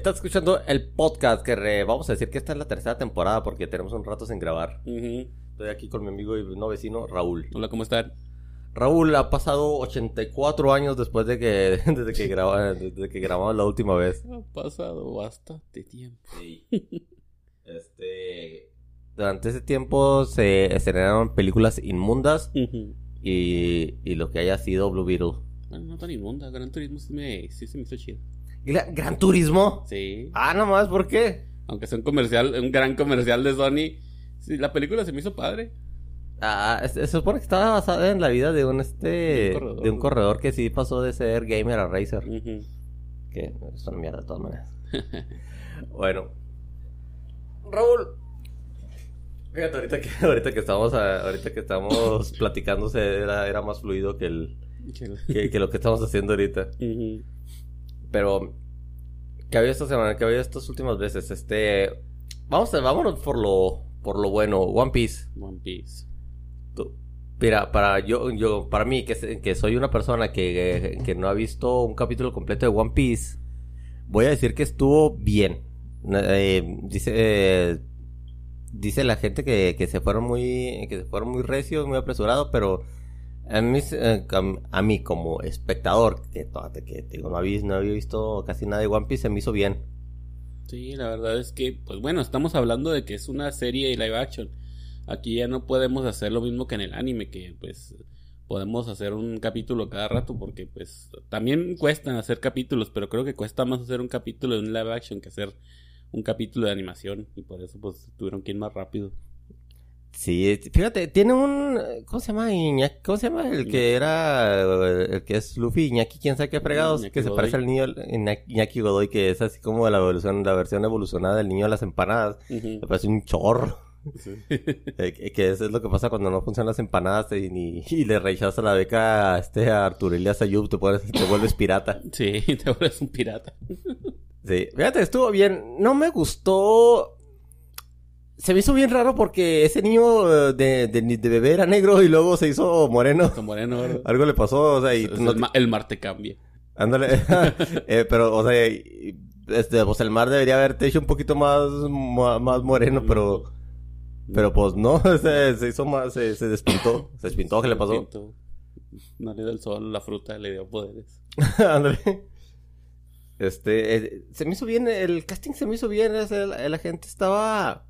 Estás escuchando el podcast que re- vamos a decir que esta es la tercera temporada porque tenemos un rato sin grabar. Ujú. Estoy aquí con mi amigo y no vecino Raúl. Hola, ¿cómo están? Raúl ha pasado 84 años después de que desde que graba- desde que grabamos la última vez. Ha pasado bastante tiempo. Sí. Este durante ese tiempo se estrenaron películas inmundas Ujú. y, y lo que haya sido Blue Beetle. Bueno, no tan inmunda. Gran Turismo sí, me, sí se me hizo chido. Gra- Gran Turismo. Sí. Ah, nomás, ¿por qué? Aunque sea un comercial, un gran comercial de Sony. Sí, la película se me hizo padre. Ah, es- se supone que estaba basada en la vida de un este De un corredor. de un corredor que sí pasó de ser gamer a racer. Que es una mierda de todas maneras. bueno. Raúl. Fíjate, ahorita que, ahorita que estamos a- ahorita que estamos platicando se- era, era más fluido que el que, que lo que estamos haciendo ahorita. Ujú. Pero que había esta semana, que había estas últimas veces, este vamos a, vámonos por lo por lo bueno, One Piece. One Piece. Tú- Mira, para yo, yo, para mí, que, que soy una persona que, que no ha visto un capítulo completo de One Piece, voy a decir que estuvo bien. Eh, dice, eh, dice la gente que, que se fueron muy, que se fueron muy recios, muy apresurados, pero a mí, eh, a mí como espectador, que, que digo, no había, no había visto casi nada de One Piece, se me hizo bien. Sí, la verdad es que, pues bueno, estamos hablando de que es una serie de live action. Aquí ya no podemos hacer lo mismo que en el anime, que pues podemos hacer un capítulo cada rato, porque pues también cuestan hacer capítulos, pero creo que cuesta más hacer un capítulo de un live action que hacer un capítulo de animación, y por eso pues tuvieron que ir más rápido. Sí, fíjate, tiene un... ¿Cómo se llama? Iñaki, ¿Cómo se llama? El que era... El que es Luffy, Iñaki, quién sabe qué fregados, Iñaki que se parece al niño Iñaki Godoy, que es así como la evolución, la versión evolucionada del niño de las empanadas. Me parece un chorro. Sí. Eh, que- que eso es lo que pasa cuando no funcionan las empanadas y, le rechaza la beca a este a Arturo Elias Ayub, te, te vuelves pirata. Sí, te vuelves un pirata. Sí, fíjate, estuvo bien. No me gustó. Se me hizo bien raro porque ese niño eh, de, de, de bebé era negro y luego se hizo moreno. Como moreno, ¿verdad? Algo le pasó, o sea, y no- el, ma- el mar te cambia. ándale. Eh, pero, o sea, este, pues el mar debería haberte hecho un poquito más, más moreno, pero, pero pues no, se, se hizo más, se, se despintó. Se despintó, ¿qué le pasó? Pinto. No le dio el sol, la fruta le dio poderes. Ándale. Este, eh, se me hizo bien, el casting se me hizo bien, la gente estaba,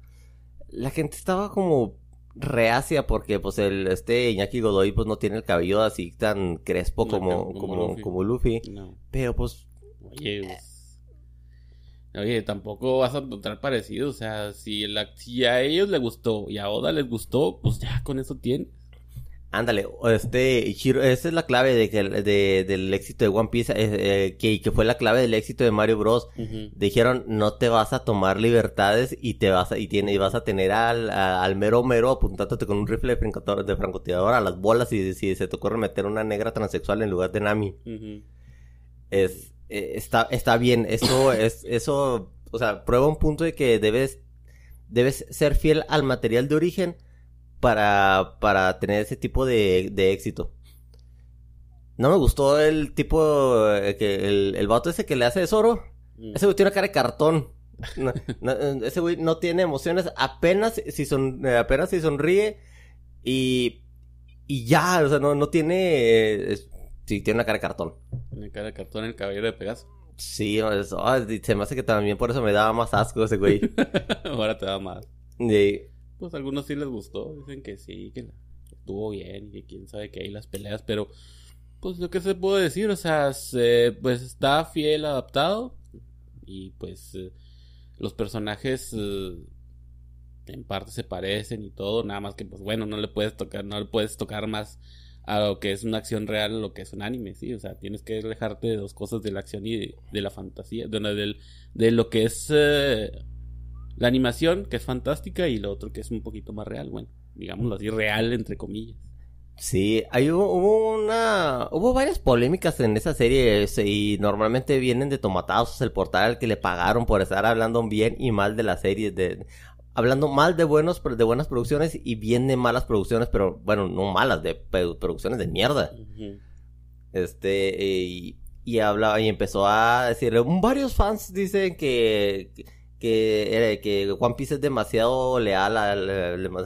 la gente estaba como reacia porque pues el, este Iñaki Godoy pues no tiene el cabello así tan crespo No, como, como como, Luffy. como Luffy, No. pero pues, Oye, pues, Oye, tampoco vas a encontrar parecido. O sea, si, la, si a ellos les gustó y a Oda les gustó, pues ya con eso tienes. Ándale, este esa es la clave de que, de, del éxito de One Piece, eh, que, que fue la clave del éxito de Mario Bros. Dijeron, no te vas a tomar libertades y te vas a, y tiene, y vas a tener al, a- al mero mero apuntándote con un rifle de, francotirador- de francotirador a las bolas y si se te ocurre meter una negra transexual en lugar de Nami. Es, eh, está, está bien, eso es, eso, o sea, prueba un punto de que debes, debes ser fiel al material de origen para, para tener ese tipo de, de éxito. No me gustó el tipo, eh, que el, el vato ese que le hace de Zoro. Mm. Ese güey tiene una cara de cartón. No, no, eh, ese güey no tiene emociones. Apenas si, son, eh, apenas si sonríe. Y, y ya, o sea, no, no tiene. es- sí, tiene una cara de cartón. Tiene cara de cartón el caballero de Pegaso. Sí, es- se me hace que también por eso me daba más asco ese güey. Ahora te da más. Y- Pues algunos sí les gustó. Dicen que sí, que estuvo bien y que quién sabe que hay las peleas. Pero, pues lo que se puede decir, o sea, se- pues está fiel adaptado. Y pues eh, los personajes eh, en parte se parecen y todo. Nada más que, pues bueno, no le puedes tocar, no le puedes tocar más a lo que es una acción real a lo que es un anime, sí. O sea, tienes que alejarte de dos cosas de la acción y de, de la fantasía. De, del, de lo que es eh, la animación, que es fantástica, y lo otro que es un poquito más real, bueno, digámoslo así, real entre comillas. sí, hay, hubo, una. Hubo varias polémicas en esa serie. Y normalmente vienen de tomatazos el portal al que le pagaron por estar hablando bien y mal de la serie. De, hablando mal de buenos de buenas producciones y bien de malas producciones, pero bueno, no malas, de producciones de mierda. Este, y, y y hablaba y empezó a decir, varios fans dicen que que, eh, que One Piece es demasiado leal, a,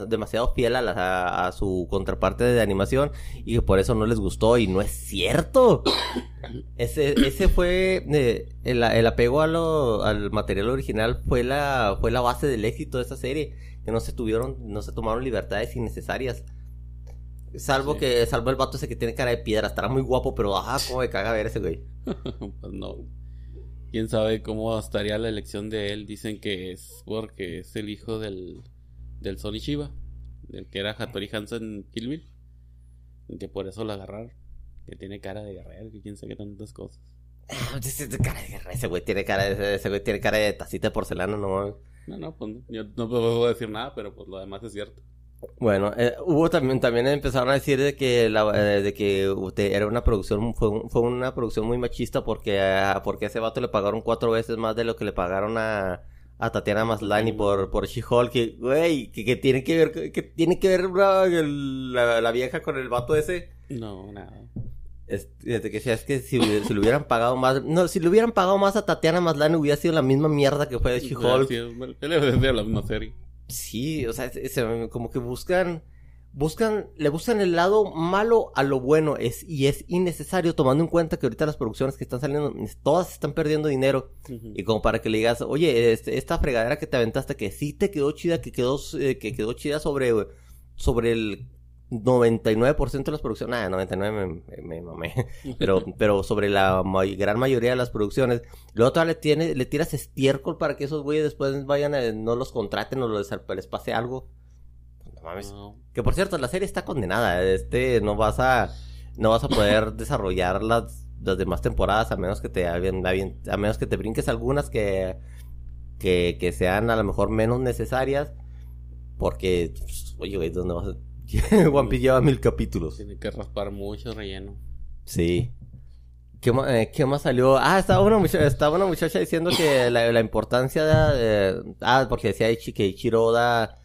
demasiado fiel a, a, su contraparte de animación y que por eso no les gustó y no es cierto. ese, ese fue eh, el, el, apego a lo, al material original fue la, fue la base del éxito de esa serie, que no se tuvieron, no se tomaron libertades innecesarias. Salvo que, salvo el vato ese que tiene cara de piedra, estará muy guapo, pero ah, cómo me caga ver ese güey. pues no quién sabe cómo estaría la elección de él. Dicen que es porque es el hijo del, del Sony Shiba, del que era Hattori Hansen Kill Bill. Y que por eso lo agarraron. Que tiene cara de guerrero, que quién sabe qué tantas cosas. cara de guerrero, ese güey tiene cara de, ese güey tiene cara de tacita de porcelana, no No, no, pues yo no puedo decir nada, pero pues lo demás es cierto. Bueno, eh, hubo también, también empezaron a decir de que, la, eh, de que usted era una producción, fue, fue una producción muy machista porque, porque a ese vato le pagaron cuatro veces más de lo que le pagaron a, a Tatiana Maslany por, por She-Hulk, que, güey, que, tiene que ver, que tiene que ver la, la, vieja con el vato ese. No, nada. Es, que, es que si, si, le hubieran pagado más, no, si le hubieran pagado más a Tatiana Maslany hubiera sido la misma mierda que fue de She-Hulk. Él la misma serie. Sí, o sea, como que buscan, buscan, le buscan el lado malo a lo bueno es, y es innecesario tomando en cuenta que ahorita las producciones que están saliendo, todas están perdiendo dinero. Y como para que le digas, oye, este, esta fregadera que te aventaste, que sí te quedó chida, que quedó, eh, que quedó chida sobre, sobre el 99% de las producciones, nada, 99 me, mamé, pero, pero sobre la gran mayoría de las producciones, luego todavía le, tiene, le tiras estiércol para que esos güeyes después vayan, a, no los contraten o les, les pase algo. No mames. Que por cierto, la serie está condenada, este, no vas a, no vas a poder desarrollar las, las demás temporadas a menos que te, a menos que te brinques algunas que, que, que sean a lo mejor menos necesarias, porque, pues, oye, güey, ¿dónde vas a One Piece lleva mil capítulos. Tiene que raspar mucho relleno. Sí. ¿Qué, eh, ¿Qué, más salió? Ah, estaba una muchacha, estaba una muchacha diciendo que la, la importancia de... ah, porque decía que Ichiro Oda...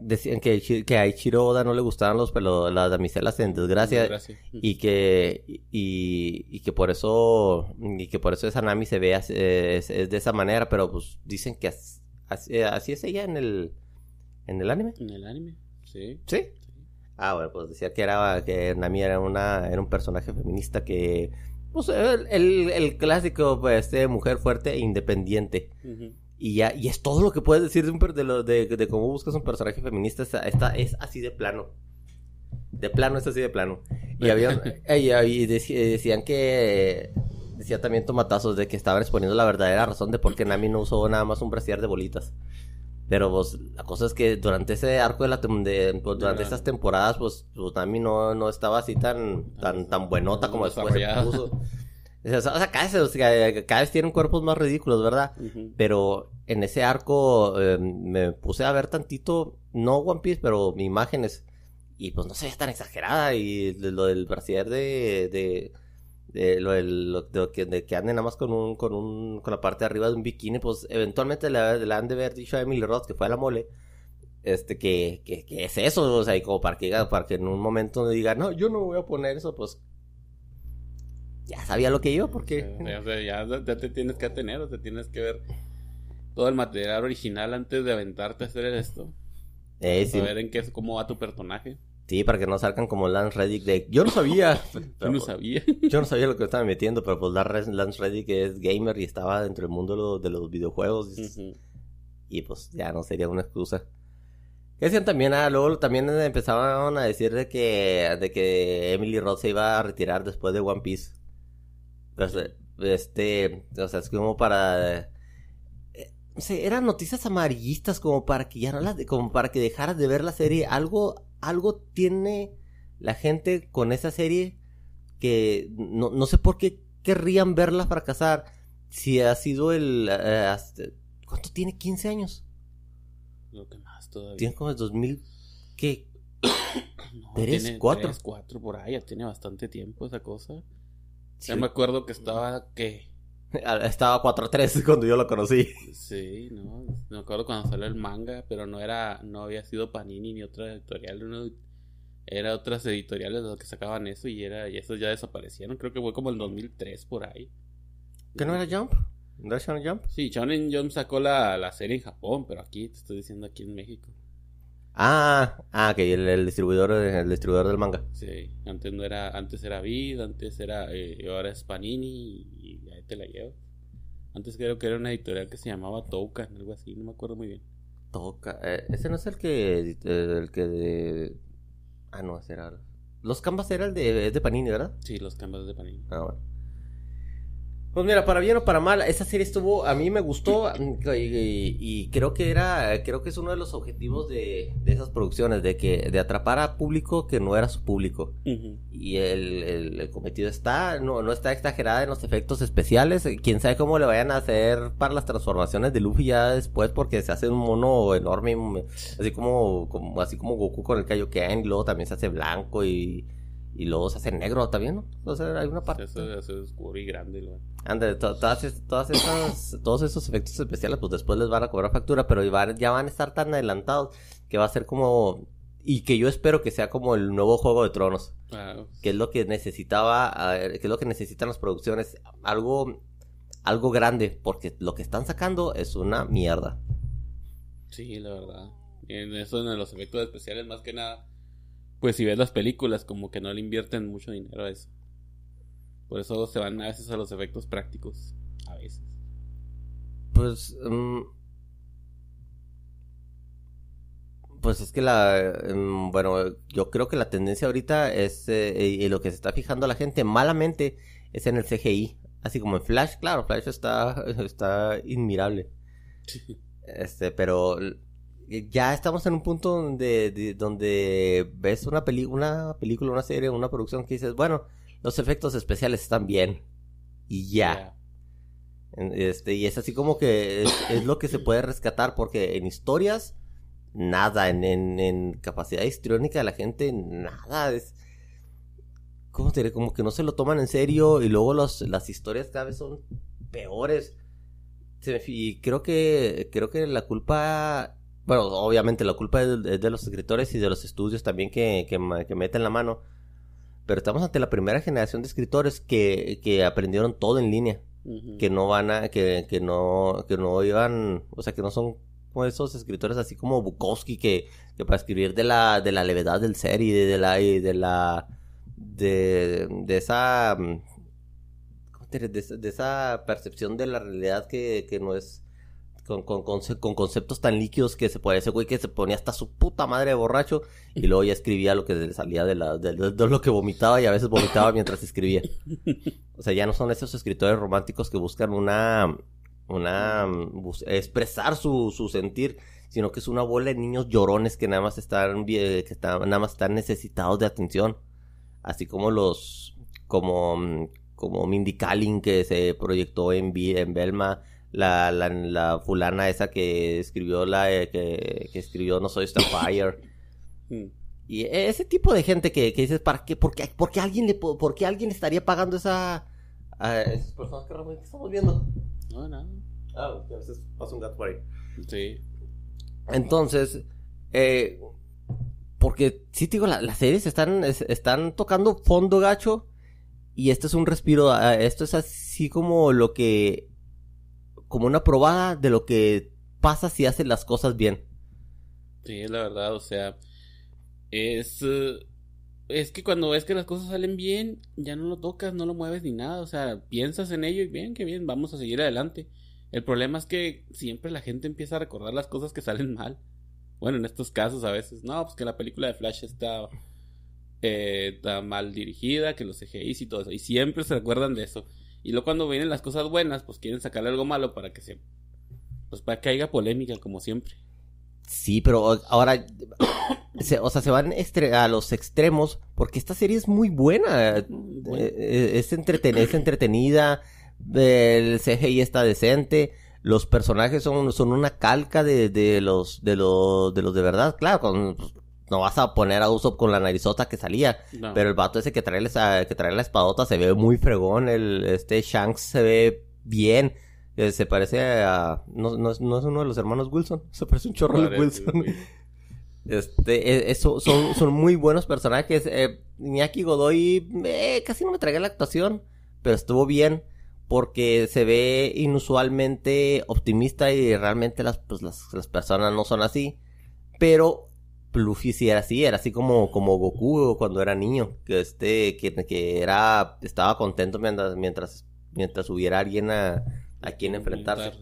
Decían que, que a Ichiro Oda no le gustaban los pelos, las damiselas en desgracia, y que y, y, que por eso y que por eso esa Nami se ve es, de esa manera, pero pues dicen que así, así es ella en el en el anime. En el anime. Sí. ¿Sí? Ah, bueno, pues decía que era que Nami era una era un personaje feminista que pues el, el, clásico pues de mujer fuerte e independiente. Y ya y es todo lo que puedes decir de, un, de, de, cómo buscas un personaje feminista esta, es así de plano. De plano es así de plano. Y había y, decían que decía también tomatazos de que estaban exponiendo la verdadera razón de por qué Nami no usó nada más un brasier de bolitas. Pero pues la cosa es que durante ese arco de la de, pues, durante estas temporadas pues, pues Nami no, no estaba así tan tan tan buenota como después se puso. O sea, cada vez, cada vez tienen cuerpos más ridículos, ¿verdad? Pero en ese arco em, me puse a ver tantito, no One Piece, pero imágenes. Y pues no se ve tan exagerada. Y lo del brasier de de lo, lo, de, que, de que ande nada más con un, con un, con la parte de arriba de un bikini, pues eventualmente le, le han de haber dicho a Emily Roth, que fue a la mole, este, que, que, que, es eso, o sea, y como para que, para que en un momento diga, no, yo no voy a poner eso, pues, ya sabía lo que iba, porque... O sea, ya, ya, te tienes que atener, o sea, tienes que ver todo el material original antes de aventarte a hacer esto. Eh, sí. ver en qué, cómo va tu personaje. Sí, para que no salgan como Lance Reddick de... Yo no sabía. yo no sabía. yo no sabía lo que estaba metiendo, pero pues Lance Reddick es gamer y estaba dentro del mundo de los videojuegos. Y pues ya no sería una excusa. ¿Qué decían también? Ah, luego también empezaban a decir de que, de que Emily Roth se iba a retirar después de One Piece. Pues, este, o sea, es como para... Eh, no sé, eran noticias amarillistas como para que ya no las... como para que dejaras de ver la serie. Algo algo tiene la gente con esa serie que no, no sé por qué querrían verla fracasar si ha sido el... Eh, ¿Cuánto tiene? ¿15 años? Lo que más todavía. Tiene como el 2000... ¿Qué? no, ¿Tres? ¿Cuatro? cuatro por ahí, ya tiene bastante tiempo esa cosa. Ya me acuerdo que estaba, ¿qué? Estaba 4-3 cuando yo lo conocí. Sí, no. Me acuerdo cuando salió el manga, pero no era, no había sido Panini ni otra editorial. Era otras editoriales las que sacaban eso y era y esos ya desaparecieron. Creo que fue como el 2003 por ahí. ¿Que no era Jump? ¿No era Shonen Jump? Sí, Shonen Jump sacó la, la serie en Japón, pero aquí te estoy diciendo aquí en México. Ah, ah, que el, el distribuidor, el distribuidor del manga. Sí, antes no era, antes era Vid, antes era, eh, ahora es Panini y, ahí te la llevo. Antes creo que era una editorial que se llamaba Toucan, algo así, no me acuerdo muy bien. Toca. eh, ese no es el que. eh, el que de. Ah, no, ese era. Los Canvas era el de, es de Panini, ¿verdad? Sí, los canvas de Panini. Ah, bueno. Pues mira, para bien o para mal, esa serie estuvo, a mí me gustó y, y- y creo que era, creo que es uno de los objetivos de, de esas producciones, de que, de atrapar a público que no era su público. Y el, el- el cometido está, no, no está exagerada en los efectos especiales. Quién sabe cómo le vayan a hacer para las transformaciones de Luffy ya después, porque se hace un mono enorme, así como, como así como Goku con el Kaioken, y luego también se hace blanco y, y luego se hace negro también, ¿no? O sea, hay una parte. Eso, eso es oscuro y grande. lo- Ande, to- todas, todas esas, todos esos efectos especiales, pues después les van a cobrar factura, pero ya van a estar tan adelantados que va a ser como, y que yo espero que sea como el nuevo Juego de Tronos Ah, que es lo que necesitaba, que es lo que necesitan las producciones, algo, algo grande, porque lo que están sacando es una mierda. sí, la verdad. En eso, en los efectos especiales, más que nada. Pues si ves las películas, como que no le invierten mucho dinero a eso. Por eso se van a veces a los efectos prácticos. A veces. Pues, mm, pues es que la, mm, bueno, yo creo que la tendencia ahorita es, eh, y lo que se está fijando la gente malamente es en el CGI, así como en Flash, claro, Flash está, está inmirable. Este, pero ya estamos en un punto donde, de- donde ves una, peli una película, una serie, una producción que dices, bueno, los efectos especiales están bien. Y ya. Este, y es así como que es, es lo que se puede rescatar, porque en historias, nada, en, en, en capacidad histriónica de la gente, nada, es... ¿Cómo te diré? Como que no se lo toman en serio y luego los, las historias cada vez son peores. Se me- y creo que, creo que la culpa, bueno, obviamente la culpa es de, es de los escritores y de los estudios también que, que, que meten la mano. Pero estamos ante la primera generación de escritores que, que aprendieron todo en línea Ujú. que no van a, que, que no, que no iban, o sea, que no son como esos escritores así como Bukowski que, que para escribir de la, de la levedad del ser y de, de la, y de la, de, de esa, mm, ¿cómo te diré? de, de esa percepción de la realidad que, que no es, con, con, con conceptos tan líquidos que se puede, ese güey que se ponía hasta su puta madre de borracho y luego ya escribía lo que le salía de la, lo que vomitaba y a veces vomitaba mientras escribía. O sea, ya no son esos escritores románticos que buscan una, una, expresar su, su sentir, sino que es una bola de niños llorones que nada más están, que nada más están necesitados de atención. Así como los, como, como Mindy Kaling que se proyectó en, en Belma, la, la, la fulana esa que escribió la, eh, que, que escribió No Soy Starfire. Mm. Y ese tipo de gente que, que dices, ¿para qué? ¿Por qué, por qué alguien le po- por qué alguien estaría pagando esa a esas personas que realmente estamos viendo? No, no. Ah, a veces pasa un gato por ahí. Sí. Entonces, eh, porque sí te digo, la- las series están, es- están tocando fondo gacho y este es un respiro, ah, esto es así como lo que, como una probada de lo que pasa si haces las cosas bien. Sí, la verdad, o sea, es, eh, es que cuando ves que las cosas salen bien, ya no lo tocas, no lo mueves ni nada, o sea, piensas en ello y bien, que bien, vamos a seguir adelante. El problema es que siempre la gente empieza a recordar las cosas que salen mal. Bueno, en estos casos a veces, no, pues que la película de Flash está, eh, mal dirigida, que los CGIs y todo eso, y siempre se recuerdan de eso. Y luego cuando vienen las cosas buenas, pues quieren sacarle algo malo para que se, pues para que haya polémica, como siempre. Sí, pero ahora, se- o sea, se van a los extremos porque esta serie es muy buena. Bueno. Eh, eh, es, entreten- es entretenida, el CGI está decente, los personajes son, son una calca de, de los de los de los de verdad. Claro, con- pues, no vas a poner a Usopp con la narizota que salía, No. pero el vato ese que trae, esa- que trae la espadota se ve muy fregón, el este Shanks se ve bien. eh, Se parece a... No, no, es- no es uno de los hermanos Wilson. Se parece un chorro de Wilson. Este, eso, son, son muy buenos personajes. Eh, Iñaki Godoy eh, casi no me tragué la actuación, pero estuvo bien porque se ve inusualmente optimista y realmente las, pues, las, las personas no son así. Pero Luffy sí era así, era así como, como Goku cuando era niño, que este, que, que era, estaba contento mientras, mientras, mientras hubiera alguien a, a quien enfrentarse.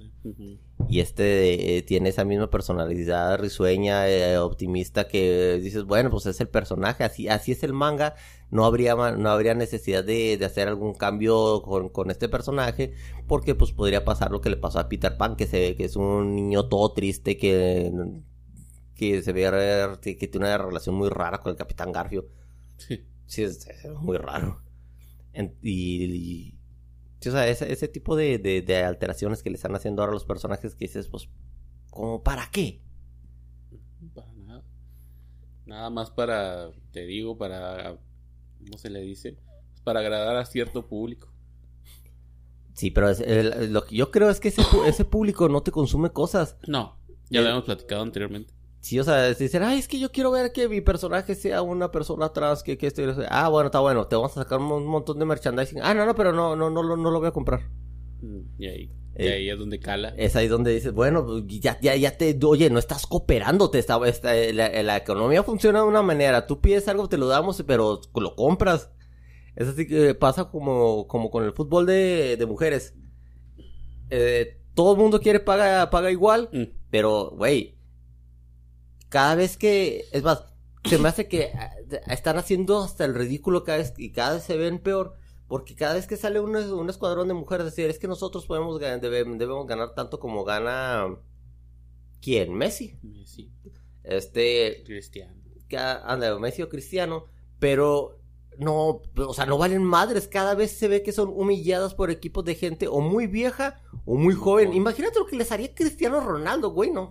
Y este eh, tiene esa misma personalidad risueña, eh, optimista, que dices, bueno, pues es el personaje, así, así es el manga, no habría, no habría necesidad de, de hacer algún cambio con, con, este personaje, porque pues podría pasar lo que le pasó a Peter Pan, que se que es un niño todo triste, que, que se ve que, tiene una relación muy rara con el Capitán Garfio. Sí. Sí, es, es muy raro. y, y o sea, ese, ese tipo de, de, alteraciones que le están haciendo ahora a los personajes que dices, pues, ¿como para qué? Para nada. Nada más para, te digo, para, ¿cómo se le dice? Para agradar a cierto público. Sí, pero lo que yo creo es que ese, ese público no te consume cosas. No, ya lo eh, habíamos platicado anteriormente. Sí, o sea, dicen, ay, es que yo quiero ver que mi personaje sea una persona atrás, que, que esto Ah, bueno, está bueno, te vamos a sacar un montón de merchandising. Ah, no, no, pero no, no, no, no, no lo voy a comprar. Mm, y ahí, y ahí es donde cala. Es ahí donde dices, bueno, ya, ya, ya te, oye, no estás cooperando, te está, la, la, economía funciona de una manera, tú pides algo, te lo damos, pero lo compras. Es así que pasa como, como con el fútbol de, de mujeres. Eh, todo el mundo quiere pagar paga igual, mm. pero, güey, cada vez que, es más, se me hace que eh, están haciendo hasta el ridículo cada vez y cada vez se ven peor. Porque cada vez que sale un, un escuadrón de mujeres, decir, es que nosotros podemos debemos, ganar tanto como gana. ¿Quién? Messi. Messi. Este. Cristiano. Anda, Messi o Cristiano. Pero no, o sea, no valen madres. Cada vez se ve que son humilladas por equipos de gente o muy vieja o muy joven. Imagínate lo que les haría Cristiano Ronaldo, güey, no.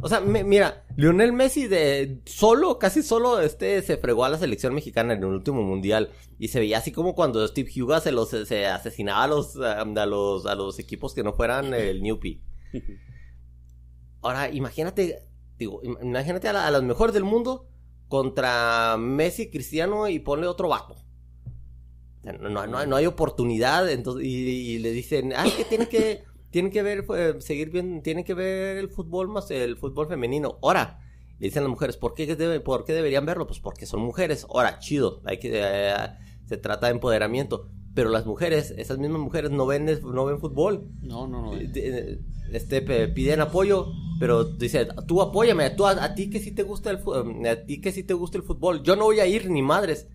O sea, mira, Lionel Messi de solo, casi solo, este, se fregó a la selección mexicana en el último mundial y se veía así como cuando Steve Huga se los se asesinaba a los a los a los equipos que no fueran el Newpie. Ahora, imagínate, digo, imagínate a, a los mejores del mundo contra Messi, Cristiano y ponle otro vato. No, no, hay oportunidad, entonces, y, le dicen, ah, que tiene que, tiene que ver, pues, seguir bien, tiene que ver el fútbol más el fútbol femenino. Ahora, le dicen las mujeres, ¿por qué, ¿por qué deberían verlo? Pues porque son mujeres. Ahora, chido, hay que, eh, se trata de empoderamiento. Pero las mujeres, esas mismas mujeres no ven, no ven fútbol. No, no, no. Este, piden apoyo pero dice, tú apóyame, tú, a, ti que sí te gusta el um, a ti que sí te gusta el fútbol. Yo no voy a ir ni madres,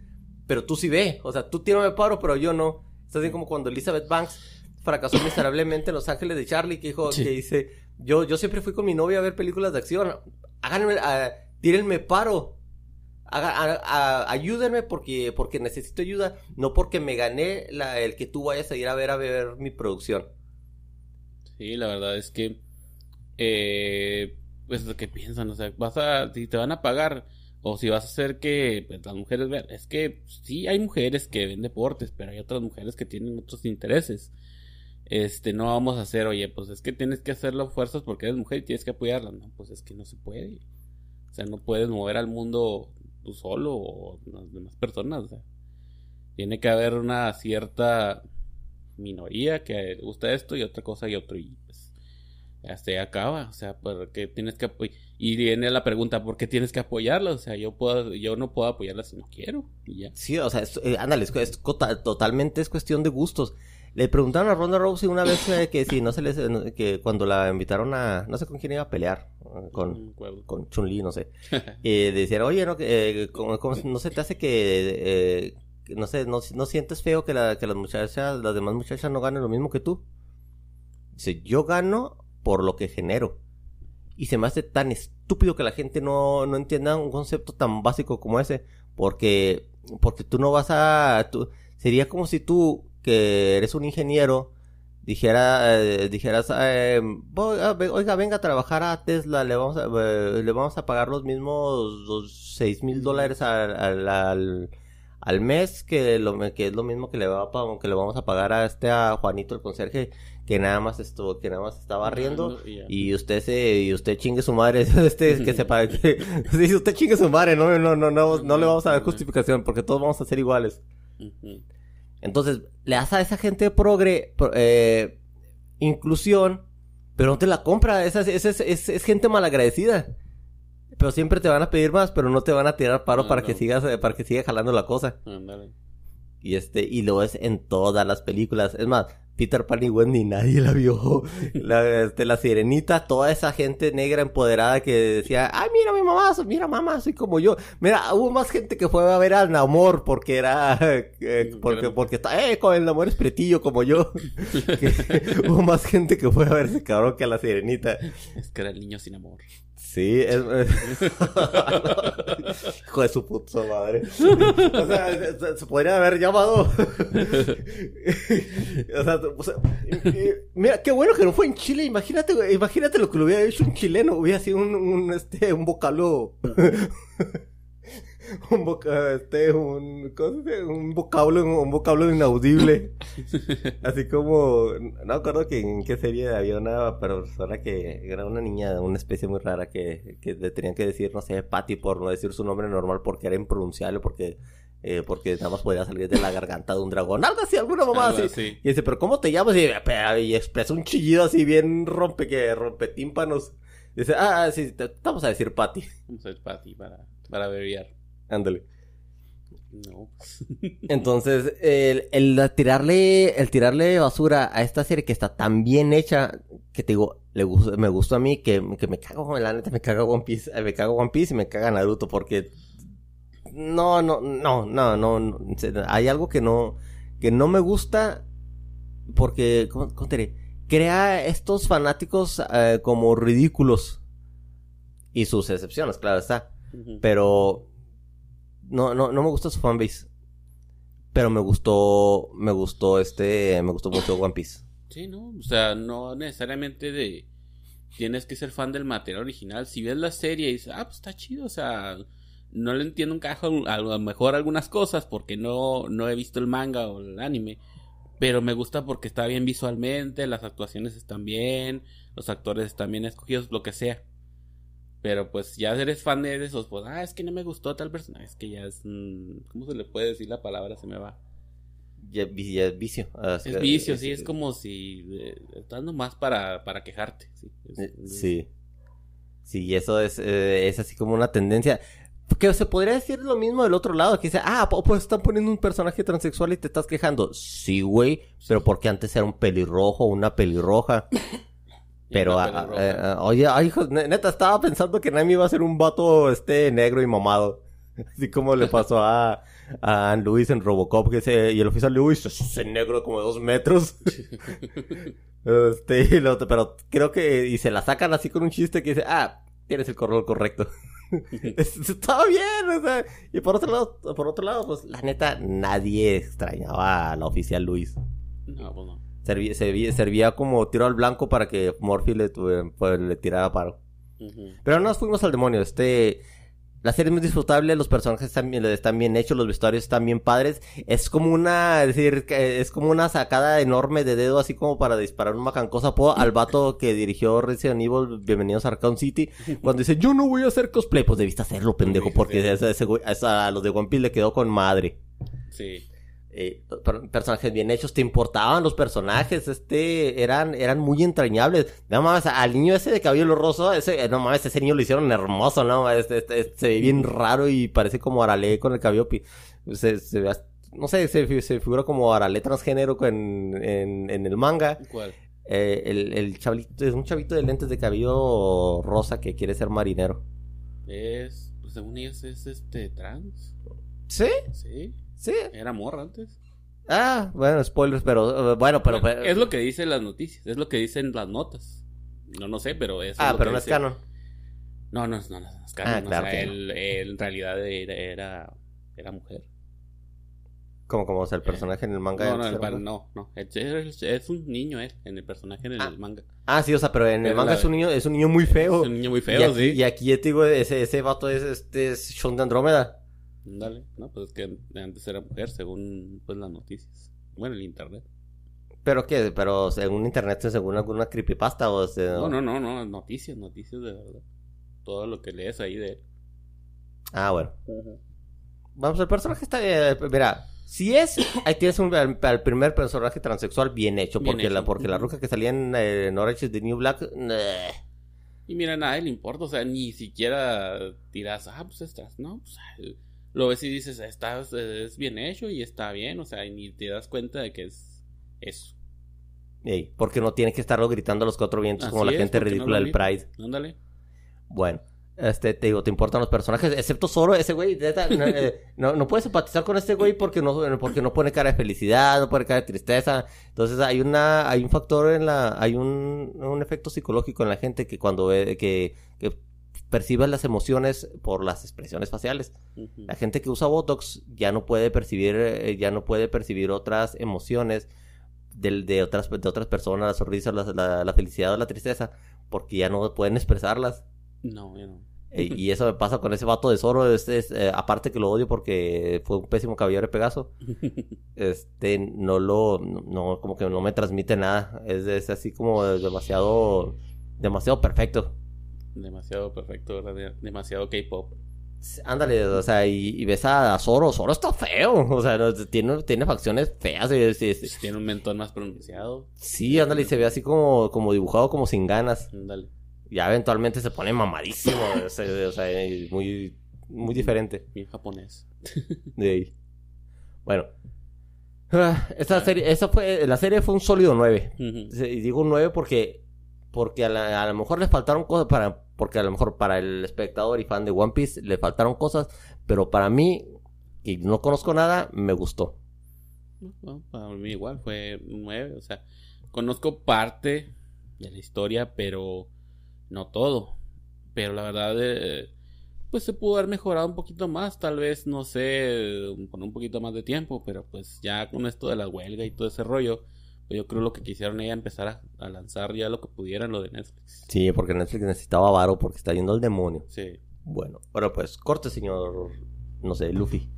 pero tú sí ve. O sea, tú tírame paro, pero yo no. Está así como cuando Elizabeth Banks fracasó miserablemente en Los Ángeles de Charlie, que dijo, que dice, yo, yo siempre fui con mi novia a ver películas de acción. Háganme, uh, tírenme paro. Ayúdenme porque, porque necesito ayuda, no porque me gané la, el que tú vayas a ir a ver a ver mi producción. Sí, la verdad es que eh, pues lo que piensan, o sea, vas a, si te van a pagar, o si vas a hacer que pues, las mujeres vean, es que sí hay mujeres que ven deportes, pero hay otras mujeres que tienen otros intereses. Este, no vamos a hacer, oye, pues es que tienes que hacerlo fuerzas porque eres mujer y tienes que apoyarla. No, pues es que no se puede. O sea, no puedes mover al mundo tú solo o las demás personas. Tiene que haber una cierta minoría que gusta esto y otra cosa y otro. Y hasta ahí acaba, o sea, porque tienes que. Y viene la pregunta, ¿por qué tienes que apoyarla? O sea, yo puedo, yo no puedo apoyarla si no quiero. Sí, o sea, eh, ándale, es, totalmente es cuestión de gustos. Le preguntaron a Ronda Rousey una vez eh, que si no se les, eh, que cuando la invitaron a, no sé con quién iba a pelear, con, con Chun-Li, no sé. y decían, oye, no, eh, no se te hace que, no sé, no, no sientes feo que, la, que las muchachas, las demás muchachas no ganen lo mismo que tú. Dice, yo gano por lo que genero. Y se me hace tan estúpido que la gente no, no entienda un concepto tan básico como ese. Porque, porque tú no vas a... sería como si tú, que eres un ingeniero, dijera, eh, dijeras, eh, oiga, venga a trabajar a Tesla, le vamos a, eh, le vamos a pagar los mismos seis mil dólares al, al, al mes, que, lo, que es lo mismo que le, va a, que le vamos a pagar a este a Juanito, el conserje, que nada más estuvo, que nada más estaba riendo y, usted se, y usted chingue su madre, este que sepa que, si usted chingue su madre, no, no, no, no, no le vamos a dar justificación porque todos vamos a ser iguales. Entonces, le das a esa gente progre, eh, inclusión, pero no te la compra, esa, es, es, es gente malagradecida. Pero siempre te van a pedir más, pero no te van a tirar paro para que sigas, eh, para que siga jalando la cosa. Y este, y lo es en todas las películas. Es más, Peter Pan y Wendy nadie la vio. La, este, la sirenita, toda esa gente negra empoderada que decía, ay, mira mi mamá, mira mamá, soy como yo. Mira, hubo más gente que fue a ver al Namor porque era, eh, porque, porque está, eh, con el Namor es pretillo como yo. hubo más gente que fue a ver ese cabrón que a la sirenita. Es que era el niño sin amor. Sí, es... Hijo de su puta madre. o sea, se, podría haber llamado... o, sea, mira, qué bueno que no fue en Chile. Imagínate, imagínate lo que lo hubiera hecho un chileno. Hubiera sido un, un, este, un vocablo... un, boca, este, un, un vocablo, un vocablo inaudible. Así como, no acuerdo que en qué serie había una persona que era una niña, una especie muy rara que, que le tenían que decir, no sé, Patty por no decir su nombre normal porque era impronunciable, porque eh, porque nada más podía salir de la garganta de un dragón. Algo así, alguna mamá así. Y dice, pero ¿cómo te llamas? Y, y, expresa un chillido así bien rompe que rompe tímpanos. dice, ah, sí, vamos a decir Patty. Vamos a decir Patty para, para bebiar. Ándale. No. Entonces, el, el, tirarle, el tirarle basura a esta serie que está tan bien hecha, que te digo, le me gustó a mí, que, que me cago, la neta, me caga One Piece, me cago One Piece y me caga Naruto, porque no, no, no, no, no, hay algo que no, que no me gusta, porque, ¿cómo, te diré? Crea estos fanáticos eh, como ridículos. Y sus excepciones, claro está. Pero no, no, no me gusta su fanbase. Pero me gustó, me gustó este, me gustó mucho One Piece. Sí, ¿no? O sea, no necesariamente de, tienes que ser fan del material original. Si ves la serie y dices, ah, pues está chido, o sea, no le entiendo un cajo, a lo mejor algunas cosas porque no, no he visto el manga o el anime. Pero me gusta porque está bien visualmente, las actuaciones están bien, los actores están bien escogidos, lo que sea. Pero pues ya eres fan de esos, pues, ah, es que no me gustó tal personaje. Es que ya es. Mm, ¿Cómo se le puede decir la palabra? Se me va. Ya, es vicio. Ah, es vicio, sí, es, como si. Eh, estás nomás para, para quejarte. Sí. Eh, sí. Sí, eso es, eh, es así como una tendencia. Que se podría decir lo mismo del otro lado, que dice, ah, pues están poniendo un personaje transexual y te estás quejando. Sí, güey, pero porque antes era un pelirrojo o una pelirroja. Pero, ah, eh, ah, oye, ay, hijo, neta, estaba pensando que Naimi iba a ser un vato, este, negro y mamado. Así como le pasó a, a Anne Luis en Robocop, que se, y el oficial Luis, ese negro como de dos metros. este, pero creo que, y se la sacan así con un chiste que dice, ah, tienes el color correcto. Estaba bien, o sea, y por otro lado, por otro lado, pues, la neta, nadie extrañaba a la oficial Luis. No, pues no. Servía, servía, como tiro al blanco para que Morphy le, pues, le tirara paro. Pero no nos fuimos al demonio. Este, la serie es muy disfrutable, los personajes están bien, están bien hechos, los vestuarios están bien padres. Es como una, es decir, es como una sacada enorme de dedo, así como para disparar una cancosa po al vato que dirigió Resident Evil, bienvenidos a Arkham City, cuando dice, yo no voy a hacer cosplay, pues debiste hacerlo, pendejo, porque a los de One Piece le quedó con madre. Sí eh, personajes bien hechos, te importaban los personajes, este, eran, eran muy entrañables. No mames, al niño ese de cabello roso, ese, no mames, ese niño lo hicieron hermoso, ¿no? Este, este, se ve bien raro y parece como Arale con el cabello, se, se ve, no sé, se, se, figura como Arale transgénero en, en, en el manga. ¿Cuál? Eh, el, el chavito, es un chavito de lentes de cabello rosa que quiere ser marinero. Es, pues según ellos es este trans. ¿Sí? Sí. Sí. Era morra antes. Ah, bueno, spoilers, pero eh, bueno, pero, Es lo que dicen las noticias, es lo que dicen las notas. No, no sé, pero es. Ah, pero no es canon. No, no, no, no es canon. Ah, claro o sea, él, en realidad era, era, mujer. ¿Cómo, como, o sea, el personaje en el manga? No, no, no, no, es, un niño él, en el personaje en el ah. manga. Ah, sí, o sea, pero en el manga es un niño, es un niño muy feo. Es un niño muy feo, sí. Y aquí, te digo, ese, ese vato es, este, es Sean de Andrómeda. Dale, no, pues es que antes era mujer, según pues las noticias. Bueno, el internet. ¿Pero qué? ¿Pero según internet, según alguna creepypasta o...? Sea, no, no, no, no, noticias, noticias de verdad. Todo lo que lees ahí de él. Ah, bueno. Vamos, el personaje está... Eh, mira, si es... Ahí tienes un, el, primer personaje transexual bien hecho. porque, La, porque la ruca que salía en, eh, Orange is the New Black... Y mira, a nadie le importa. O sea, ni siquiera tiras... Ah, pues estás... No, pues lo ves y dices, está, es bien hecho y está bien, o sea, y ni te das cuenta de que es eso. porque no tienes que estarlo gritando a los cuatro vientos como la gente ridícula del Pride. Ándale. Bueno, este, te digo, te importan los personajes, excepto Zoro, ese güey, eh, no, no, puedes empatizar con este güey porque no, porque no pone cara de felicidad, no pone cara de tristeza. Entonces hay una, hay un factor en la, hay un, un efecto psicológico en la gente que cuando ve, que, que percibes las emociones por las expresiones faciales. La gente que usa Botox ya no puede percibir, eh, ya no puede percibir otras emociones de, de, otras, de otras personas, la sonrisa, la, felicidad o la tristeza, porque ya no pueden expresarlas. No, ya no. y eso me pasa con ese vato de Zoro, este es, eh, aparte que lo odio porque fue un pésimo caballero de Pegaso, este, no lo, no, como que no me transmite nada, es, es así como demasiado, demasiado perfecto. Demasiado perfecto, demasiado K-pop. Ándale, o sea, y, ves a Zoro, Zoro está feo, o sea, tiene, tiene facciones feas. tiene un mentón más pronunciado. Sí, ándale, y se ve así como, como dibujado, como sin ganas. Ándale. Ya eventualmente se pone mamadísimo, o sea, muy, muy diferente. Bien japonés. De ahí. Bueno. Ah, esta serie, esa fue, la serie fue un sólido 9. Y digo 9 porque porque a, lo mejor le faltaron cosas para porque a lo mejor para el espectador y fan de One Piece le faltaron cosas pero para mí y no conozco nada me gustó. Para mí igual fue 9 o sea conozco parte de la historia pero no todo. Pero la verdad eh, pues se pudo haber mejorado un poquito más tal vez no sé con un poquito más de tiempo pero pues ya con esto de la huelga y todo ese rollo yo creo lo que quisieron ella empezar a, lanzar ya lo que pudieran lo de Netflix. Sí, porque Netflix necesitaba varo porque está yendo al demonio. Sí. Bueno, bueno pues corte señor, no sé, Luffy.